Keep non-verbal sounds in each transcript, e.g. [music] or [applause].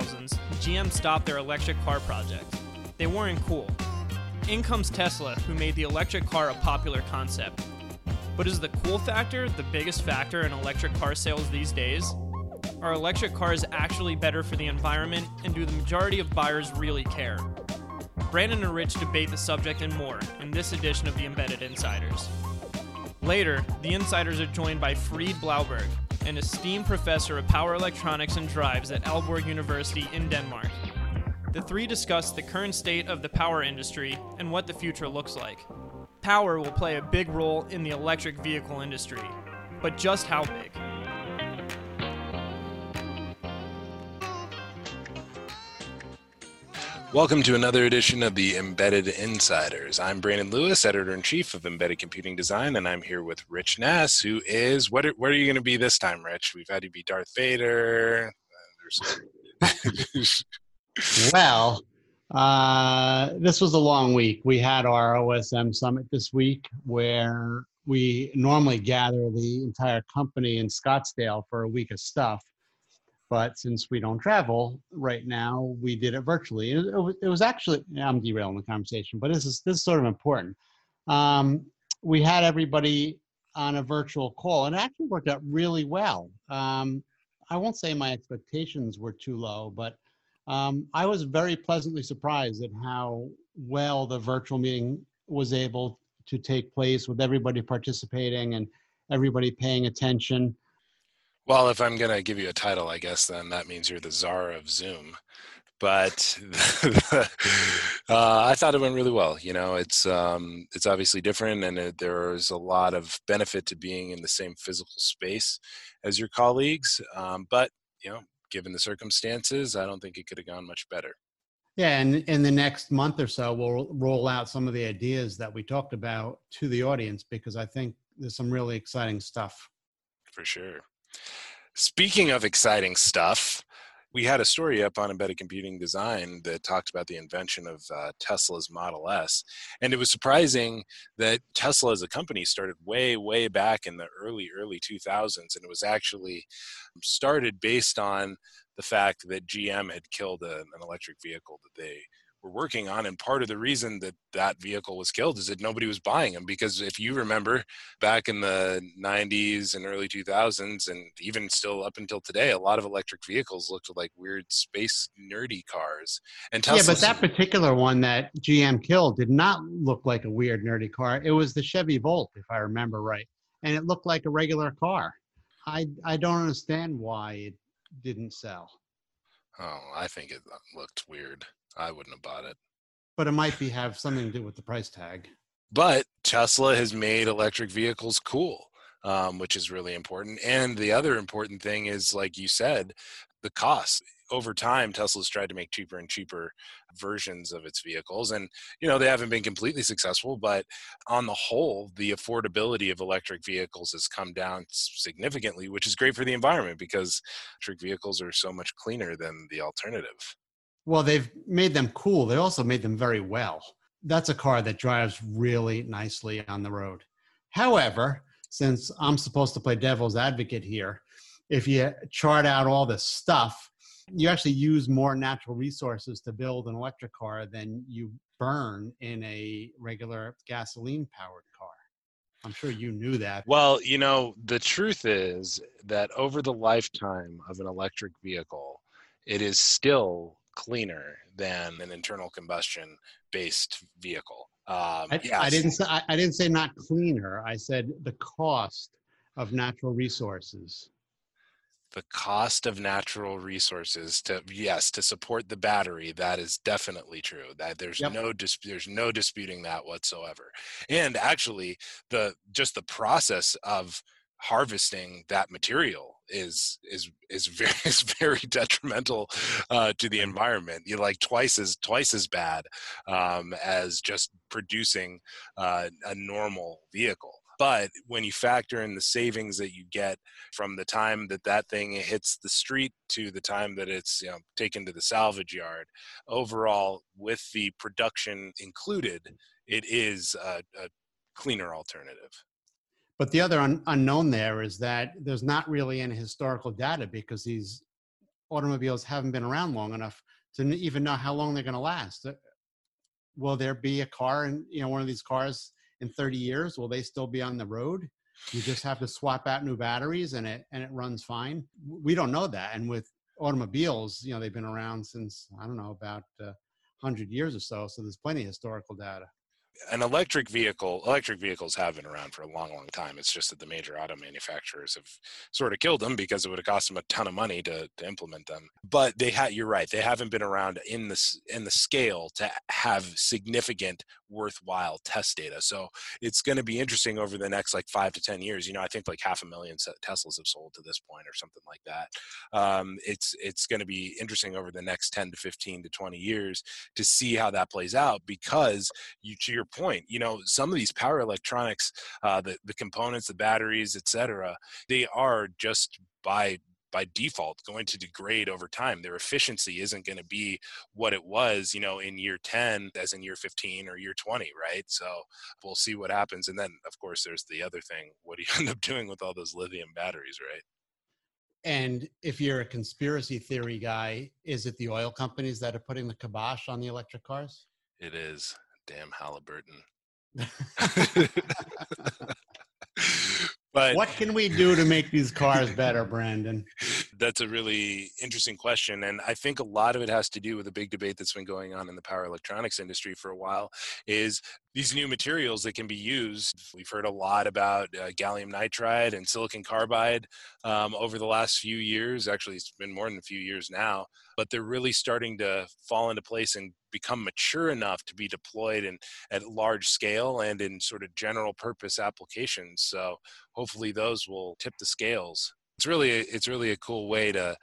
2000s, GM stopped their electric car project. They weren't cool. In comes Tesla, who made the electric car a popular concept. But is the cool factor the biggest factor in electric car sales these days? Are electric cars actually better for the environment, and do the majority of buyers really care? Brandon and Rich debate the subject and more in this edition of the Embedded Insiders. Later, the insiders are joined by Frede Blaabjerg, an esteemed professor of power electronics and drives at Aalborg University in Denmark. The three discuss the current state of the power industry and what the future looks like. Power will play a big role in the electric vehicle industry, but just how big? Welcome to another edition of the Embedded Insiders. I'm Brandon Lewis, editor in chief of Embedded Computing Design, and I'm here with Rich Nass, who is what? Are, what are you going to be this time, Rich? We've had you be Darth Vader. [laughs] well, uh, this was a long week. We had our OSM summit this week, where we normally gather the entire company in Scottsdale for a week of stuff but since we don't travel right now, we did it virtually. It, it, it was actually, I'm derailing the conversation, but this is, this is sort of important. Um, we had everybody on a virtual call and it actually worked out really well. Um, I won't say my expectations were too low, but um, I was very pleasantly surprised at how well the virtual meeting was able to take place with everybody participating and everybody paying attention. Well, if I'm going to give you a title, I guess then that means you're the czar of Zoom. But [laughs] uh, I thought it went really well. You know, it's um, it's obviously different, and it, there's a lot of benefit to being in the same physical space as your colleagues. Um, but you know, given the circumstances, I don't think it could have gone much better. Yeah, and in the next month or so, we'll roll out some of the ideas that we talked about to the audience because I think there's some really exciting stuff. For sure. Speaking of exciting stuff, we had a story up on embedded computing design that talked about the invention of uh, Tesla's Model S. And it was surprising that Tesla as a company started way, way back in the early, early 2000s. And it was actually started based on the fact that GM had killed a, an electric vehicle that they were working on. And part of the reason that that vehicle was killed is that nobody was buying them. Because if you remember back in the 90s and early 2000s, and even still up until today, a lot of electric vehicles looked like weird space nerdy cars. And yeah, but that particular one that GM killed did not look like a weird nerdy car. It was the Chevy Volt, if I remember right. And it looked like a regular car. I, I don't understand why it didn't sell. Oh, I think it uh, looked weird. I wouldn't have bought it. But it might be have something to do with the price tag. But Tesla has made electric vehicles cool, um, which is really important. And the other important thing is, like you said, the cost. Over time, Tesla's tried to make cheaper and cheaper versions of its vehicles. And, you know, they haven't been completely successful, but on the whole, the affordability of electric vehicles has come down significantly, which is great for the environment because electric vehicles are so much cleaner than the alternative. Well, they've made them cool. They also made them very well. That's a car that drives really nicely on the road. However, since I'm supposed to play devil's advocate here, if you chart out all the stuff, you actually use more natural resources to build an electric car than you burn in a regular gasoline powered car. I'm sure you knew that. Well, you know, the truth is that over the lifetime of an electric vehicle, it is still cleaner than an internal combustion based vehicle. Um, I, yes. I, didn't say I, I didn't say not cleaner. I said the cost of natural resources. The cost of natural resources to yes to support the battery that is definitely true. That there's yep. no dis- there's no disputing that whatsoever. And actually, the just the process of harvesting that material is is is very [laughs] is very detrimental uh, to the environment. You like twice as twice as bad um, as just producing uh, a normal vehicle. But when you factor in the savings that you get from the time that that thing hits the street to the time that it's you know taken to the salvage yard, overall with the production included, it is a, a cleaner alternative. But the other un- unknown there is that there's not really any historical data because these automobiles haven't been around long enough to even know how long they're going to last. Will there be a car in you know one of these cars in 30 years? Will they still be on the road? You just have to swap out new batteries and it and it runs fine. We don't know that. And with automobiles, you know, they've been around since I don't know about uh, 100 years or so. So there's plenty of historical data an electric vehicle electric vehicles have been around for a long long time. It's just that the major auto manufacturers have sort of killed them because it would have cost them a ton of money to, to implement them. But they had you're right they haven't been around in this in the scale to have significant worthwhile test data. So it's going to be interesting over the next like five to ten years. You know i think like half a million teslas have sold to this point or something like that. Um, it's it's going to be interesting over the next 10 to 15 to 20 years to see how that plays out because you to your point, you know, some of these power electronics, uh, the the components, the batteries, etc., they are just by by default going to degrade over time. Their efficiency isn't going to be what it was you know in year 10 as in year 15 or year 20 right? So we'll see what happens. And then of course there's the other thing what do you [laughs] end up doing with all those lithium batteries right? And if you're a conspiracy theory guy is it the oil companies that are putting the kibosh on the electric cars? It is damn Halliburton. but what can we do to make these cars better, Brandon? That's a really interesting question. And I think a lot of it has to do with a big debate that's been going on in the power electronics industry for a while is these new materials that can be used. We've heard a lot about uh, gallium nitride and silicon carbide um, over the last few years. Actually, it's been more than a few years now, but they're really starting to fall into place and become mature enough to be deployed in at large scale and in sort of general purpose applications. So hopefully those will tip the scales. It's really it's really a cool way to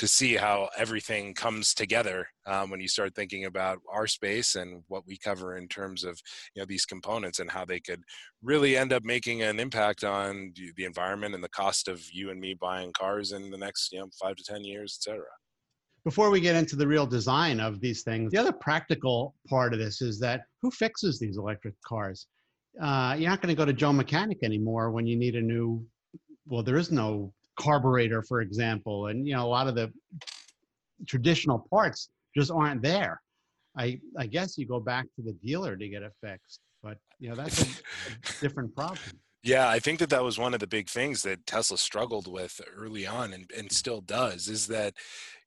to see how everything comes together um, when you start thinking about our space and what we cover in terms of you know these components and how they could really end up making an impact on the environment and the cost of you and me buying cars in the next you know five to ten years, et cetera. Before we get into the real design of these things, the other practical part of this is that who fixes these electric cars? Uh, you're not going to go to Joe Mechanic anymore when you need a new. Well, there is no carburetor, for example, and you know a lot of the traditional parts just aren't there. I I guess you go back to the dealer to get it fixed, but you know that's a, a different problem. Yeah, I think that that was one of the big things that Tesla struggled with early on and, and still does is that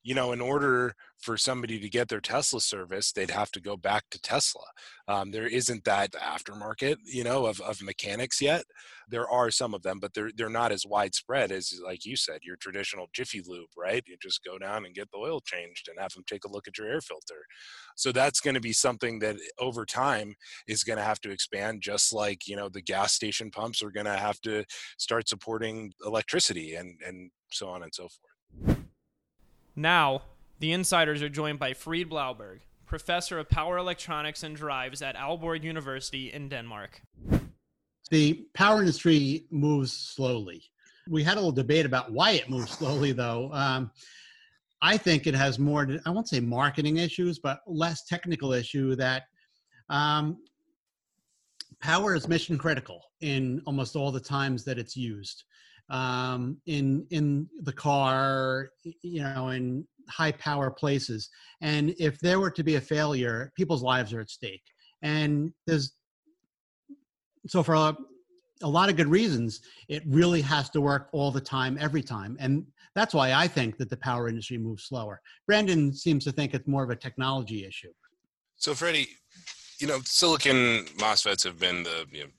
you know, in order for somebody to get their Tesla service, they'd have to go back to Tesla. Um, there isn't that aftermarket, you know, of, of mechanics yet. There are some of them, but they're they're not as widespread as, like you said, your traditional Jiffy Lube, right? You just go down and get the oil changed and have them take a look at your air filter. So that's going to be something that over time is going to have to expand, just like you know the gas station pumps are going to have to start supporting electricity and and so on and so forth. Now, the insiders are joined by Frede Blaabjerg, professor of power electronics and drives at Aalborg University in Denmark. The power industry moves slowly. We had a little debate about why it moves slowly, though. Um, I think it has more, I won't say marketing issues, but less technical issue that um, power is mission critical in almost all the times that it's used um, in in the car, you know, in high power places. And if there were to be a failure, people's lives are at stake. And there's so for a, a lot of good reasons, it really has to work all the time, every time. And that's why I think that the power industry moves slower. Brandon seems to think it's more of a technology issue. So, Freddie, you know, silicon MOSFETs have been the you know,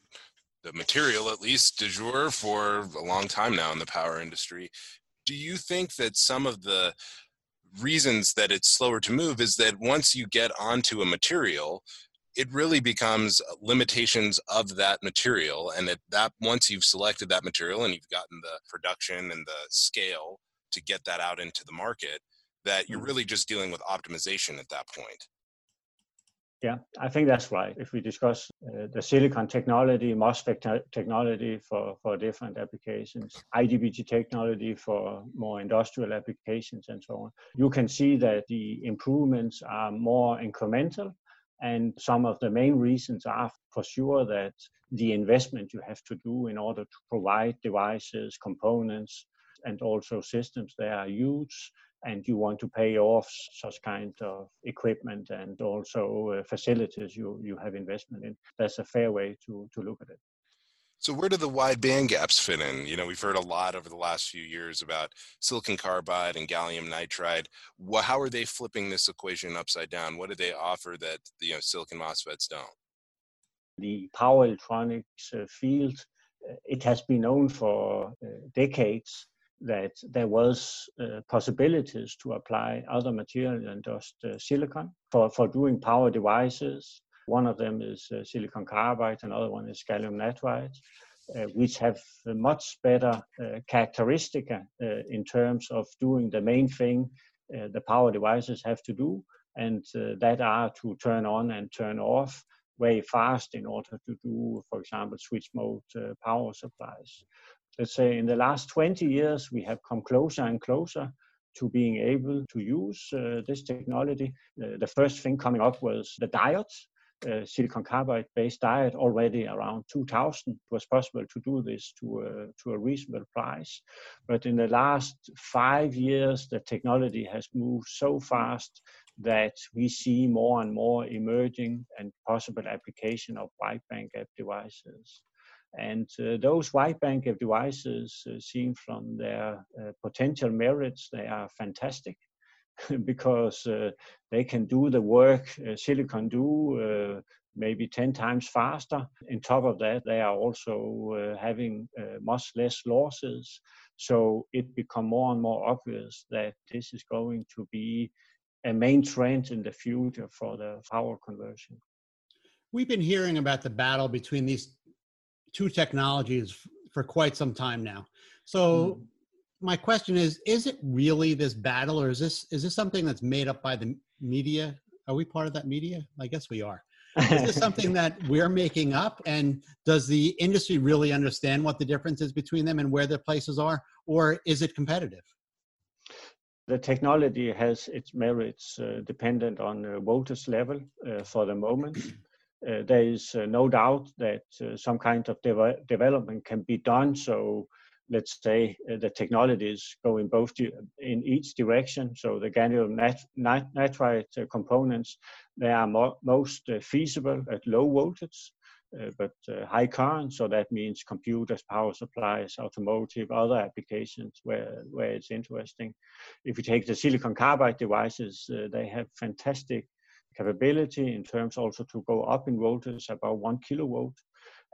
the material, at least de jour, for a long time now in the power industry. Do you think that some of the reasons that it's slower to move is that once you get onto a material, it really becomes limitations of that material, and that that once you've selected that material and you've gotten the production and the scale to get that out into the market, that you're mm. really just dealing with optimization at that point. Yeah, I think that's right. If we discuss uh, the silicon technology, MOSFET te- technology for, for different applications, IGBT technology for more industrial applications, and so on, you can see that the improvements are more incremental. And some of the main reasons are for sure that the investment you have to do in order to provide devices, components, and also systems, they are huge and you want to pay off such kind of equipment and also uh, facilities you, you have investment in. That's a fair way to, to look at it. So where do the wide band gaps fit in? You know, we've heard a lot over the last few years about silicon carbide and gallium nitride. How are they flipping this equation upside down? What do they offer that you know silicon MOSFETs don't? The power electronics uh, field, uh, it has been known for uh, decades that there was uh, possibilities to apply other material than just uh, silicon for, for doing power devices. One of them is uh, silicon carbide, another one is gallium nitride, uh, which have much better uh, characteristic uh, in terms of doing the main thing the power devices have to do, and that are to turn on and turn off very fast in order to do, for example, switch mode power supplies let's say in the last 20 years, we have come closer and closer to being able to use uh, this technology. Uh, the first thing coming up was the diodes. Uh, silicon carbide based diode already around 2000 it was possible to do this to a, to a reasonable price but in the last five years the technology has moved so fast that we see more and more emerging and possible application of wide bandgap devices and uh, those wide bandgap devices, uh, seen from their uh, potential merits, they are fantastic [laughs] because uh, they can do the work uh, silicon do uh, maybe 10 times faster. On top of that, they are also having much less losses. So it become more and more obvious that this is going to be a main trend in the future for the power conversion. We've been hearing about the battle between these two technologies for quite some time now. So mm. my question is is it really this battle or is this is this something that's made up by the media? Are we part of that media? I guess we are. is this [laughs] something that we're making up and does the industry really understand what the difference is between them and where their places are or is it competitive the technology has its merits uh, dependent on uh, voltage level uh, for the moment there is uh, no doubt that uh, some kind of de- development can be done. So let's say uh, the technology is going both di- in each direction. So the gallium nat- nat- nitride uh, components, they are mo- most uh, feasible at low voltage. but high current, so that means computers, power supplies, automotive, other applications where, where it's interesting. If you take the silicon carbide devices, they have fantastic capability in terms also to go up in voltage about one kilovolt.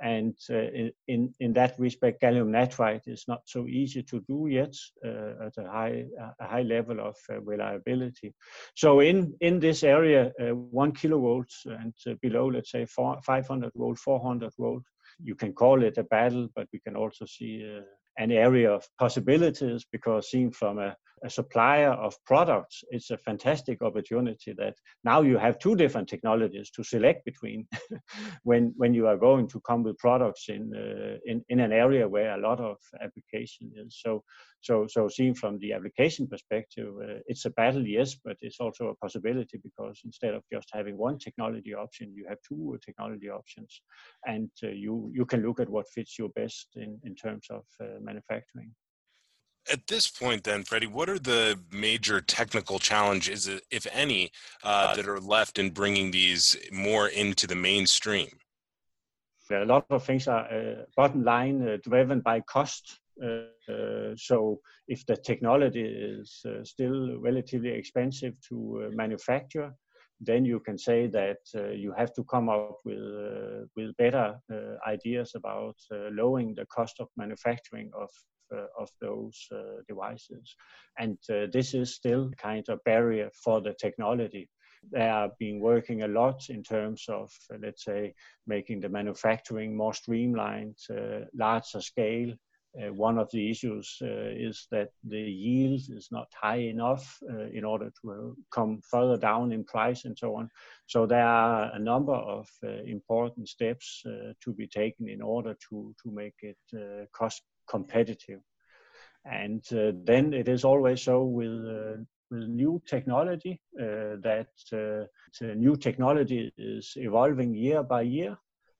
And uh, in, in that respect, gallium nitride is not so easy to do yet uh, at a high, a high level of uh, reliability. So in, in this area, one kilovolt and below, let's say four, 500 volt, 400 volt, you can call it a battle, but we can also see uh, an area of possibilities because seen from a a supplier of products, it's a fantastic opportunity that now you have two different technologies to select between [laughs] when when you are going to come with products in uh, in in an area where a lot of application is. So so so seen from the application perspective, uh, it's a battle, yes, but it's also a possibility because instead of just having one technology option, you have two technology options, and uh, you you can look at what fits you best in in terms of uh, manufacturing at this point then freddie what are the major technical challenges if any uh, that are left in bringing these more into the mainstream? A lot of things are uh, bottom line uh, driven by cost uh, uh, so if the technology is uh, still relatively expensive to manufacture then you can say that uh, you have to come up with uh, with better uh, ideas about lowering the cost of manufacturing of uh, of those uh, devices. And uh, this is still kind of barrier for the technology. They are been working a lot in terms of, let's say, making the manufacturing more streamlined, larger scale, uh, one of the issues uh, is that the yield is not high enough uh, in order to come further down in price and so on. So there are a number of important steps to be taken in order to, to make it cost competitive. And uh, then it is always so with, uh, with new technology uh, that new technology is evolving year by year.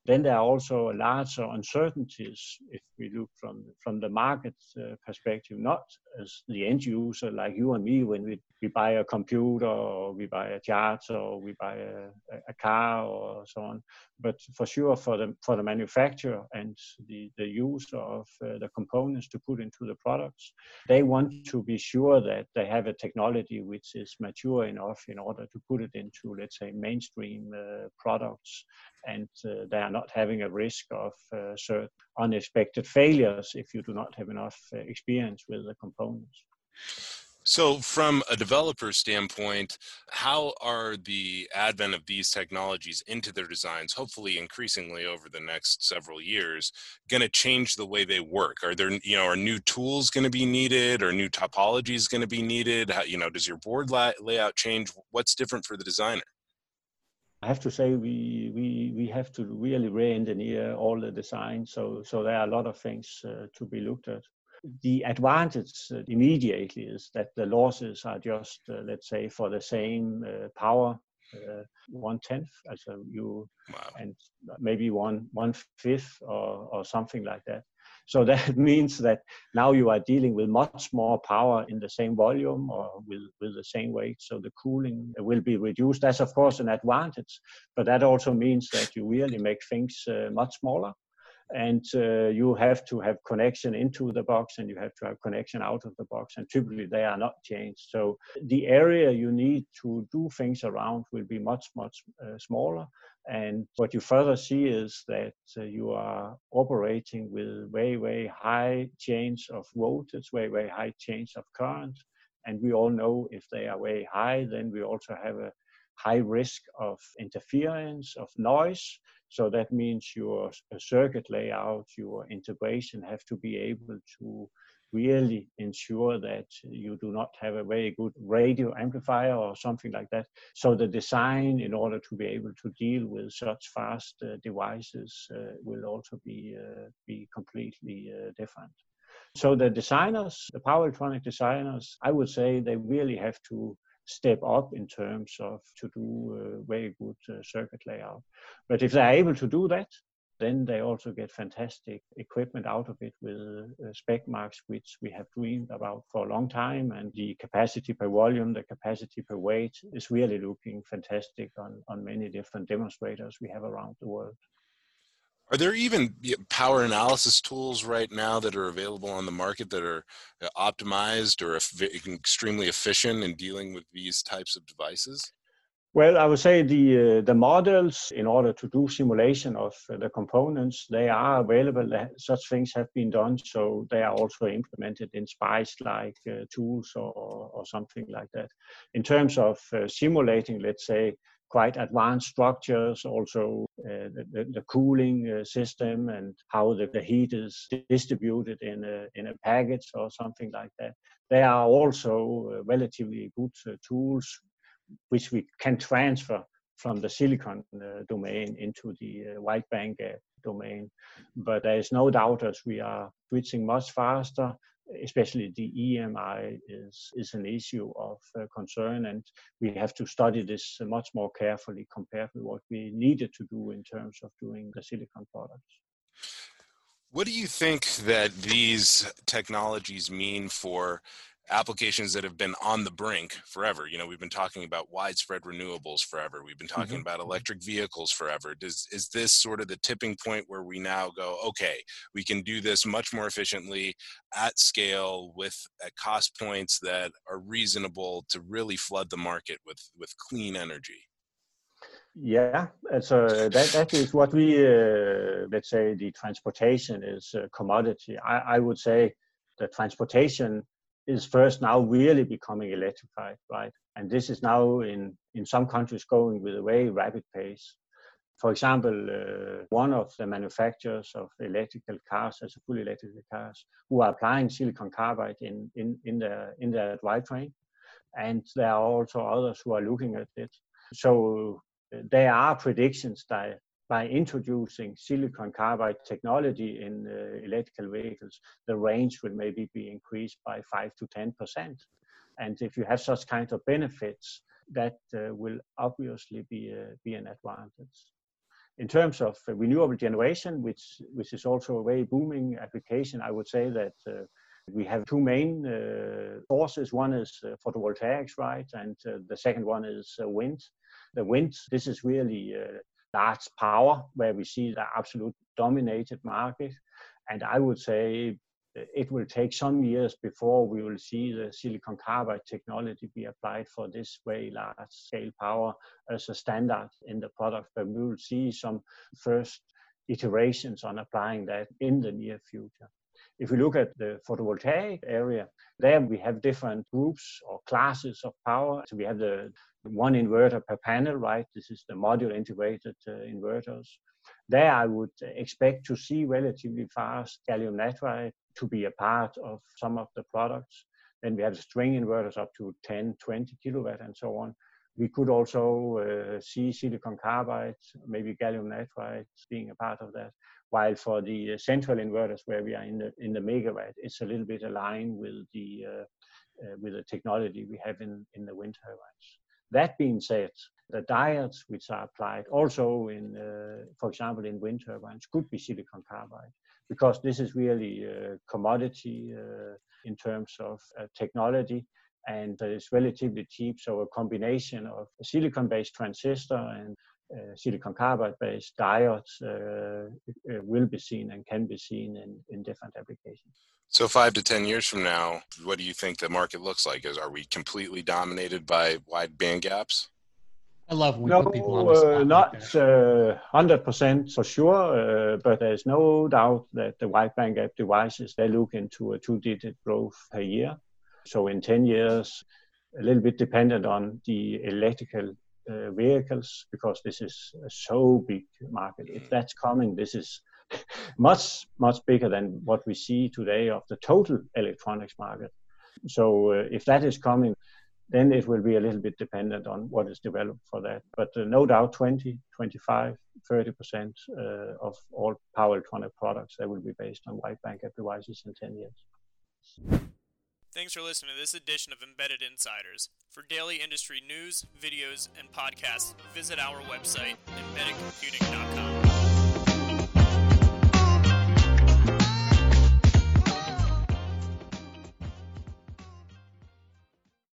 Then there are also larger uncertainties if we look from, from the market uh, perspective, not as the end user like you and me when we, we buy a computer or we buy a charger or we buy a, a car or so on, but for sure for the, for the manufacturer and the, the user of uh, the components to put into the products, they want to be sure that they have a technology which is mature enough in order to put it into, let's say, mainstream uh, products. And uh, they not having a risk of uh, certain unexpected failures if you do not have enough uh, experience with the components. So, from a developer standpoint, how are the advent of these technologies into their designs, hopefully increasingly over the next several years, going to change the way they work? Are there, you know, are new tools going to be needed, or new topologies going to be needed? How, you know, does your board layout change? What's different for the designer? I have to say we we we have to really re-engineer all the design. So so there are a lot of things uh, to be looked at. The advantage uh, immediately is that the losses are just uh, let's say for the same uh, power. Uh, one tenth, as you, wow. and maybe one one fifth or or something like that. So [laughs] that means that now you are dealing with much more power in the same volume or with, with the same weight. So the cooling will be reduced. That's of course an advantage, but that also means that you really make things uh, much smaller and uh, you have to have connection into the box and you have to have connection out of the box and typically they are not changed so the area you need to do things around will be much much uh, smaller and what you further see is that uh, you are operating with very very high change of voltage very very high change of current. And we all know if they are very high then we also have a high risk of interference of noise. So that means your circuit layout, your integration have to be able to really ensure that you do not have a very good radio amplifier or something like that. So the design in order to be able to deal with such fast uh, devices uh, will also be, uh, be completely uh, different. So the designers, the power electronic designers, I would say they really have to step up in terms of to do uh, very good uh, circuit layout. But if they're able to do that, then they also get fantastic equipment out of it with uh, spec marks, which we have dreamed about for a long time. And the capacity per volume, the capacity per weight is really looking fantastic on, on many different demonstrators we have around the world. Are there even power analysis tools right now that are available on the market that are uh, optimized or extremely efficient in dealing with these types of devices? Well, I would say the uh, the models, in order to do simulation of uh, the components, they are available. Such things have been done, so they are also implemented in SPICE-like uh, tools or, or something like that. In terms of uh, simulating, let's say quite advanced structures, also uh, the, the, cooling uh, system and how the, the, heat is distributed in a, in a package or something like that. They are also relatively good tools which we can transfer from the silicon uh, domain into the uh, wide bandgap domain. But there is no doubt as we are switching much faster especially the EMI is, is an issue of uh, concern, and we have to study this much more carefully compared with what we needed to do in terms of doing the silicon products. What do you think that these technologies mean for applications that have been on the brink forever. You know, we've been talking about widespread renewables forever. We've been talking mm-hmm. about electric vehicles forever. Does is this sort of the tipping point where we now go, okay, we can do this much more efficiently at scale with at cost points that are reasonable to really flood the market with with clean energy? Yeah, so that, that is what we, uh, let's say, the transportation is a commodity. I, I would say the transportation is first now really becoming electrified, right? And this is now in, in some countries going with a very rapid pace. For example, uh, one of the manufacturers of electrical cars, as a fully electrical cars, who are applying silicon carbide in, in, in, their, in their drivetrain. And there are also others who are looking at it. So uh, there are predictions that by introducing silicon carbide technology in uh, electrical vehicles, the range will maybe be increased by 5 to 10%. And if you have such kind of benefits, that uh, will obviously be, uh, be an advantage. In terms of renewable generation, which which is also a very booming application, I would say that uh, we have two main uh, sources. One is uh, photovoltaics, right, and uh, the second one is uh, wind. The wind, this is really large power where we see the absolute dominated market, and I would say it will take some years before we will see the silicon carbide technology be applied for this very large scale power as a standard in the product, but we will see some first iterations on applying that in the near future. If we look at the photovoltaic area, there we have different groups or classes of power. So we have the one inverter per panel, right? This is the module integrated uh, inverters. There I would expect to see relatively fast gallium nitride to be a part of some of the products. Then we have string inverters up to 10, 20 kilowatt and so on. We could also uh, see silicon carbide, maybe gallium nitride being a part of that. While for the central inverters, where we are in the in the megawatt, it's a little bit aligned with the uh, uh, with the technology we have in in the wind turbines. That being said, the diodes which are applied also in, uh, for example, in wind turbines could be silicon carbide because this is really a commodity uh, in terms of uh, technology and it's relatively cheap. So a combination of a silicon-based transistor and uh, silicon carbide-based diodes uh, uh, will be seen and can be seen in, in different applications. So five to ten years from now, what do you think the market looks like? Is are we completely dominated by wide band gaps? I love when no, put people on the spot. Uh, not uh, hundred percent for sure, uh, but there's no doubt that the wide band gap devices they look into a two-digit growth per year. So in ten years, a little bit dependent on the electrical uh, vehicles because this is a so big market. If that's coming, this is [laughs] much much bigger than what we see today of the total electronics market. So uh, if that is coming, then it will be a little bit dependent on what is developed for that. But uh, no doubt 20, 25, 30% uh, of all power electronic products that will be based on wide bandgap devices in 10 years. Thanks for listening to this edition of Embedded Insiders. For daily industry news, videos, and podcasts, visit our website, embeddedcomputing.com.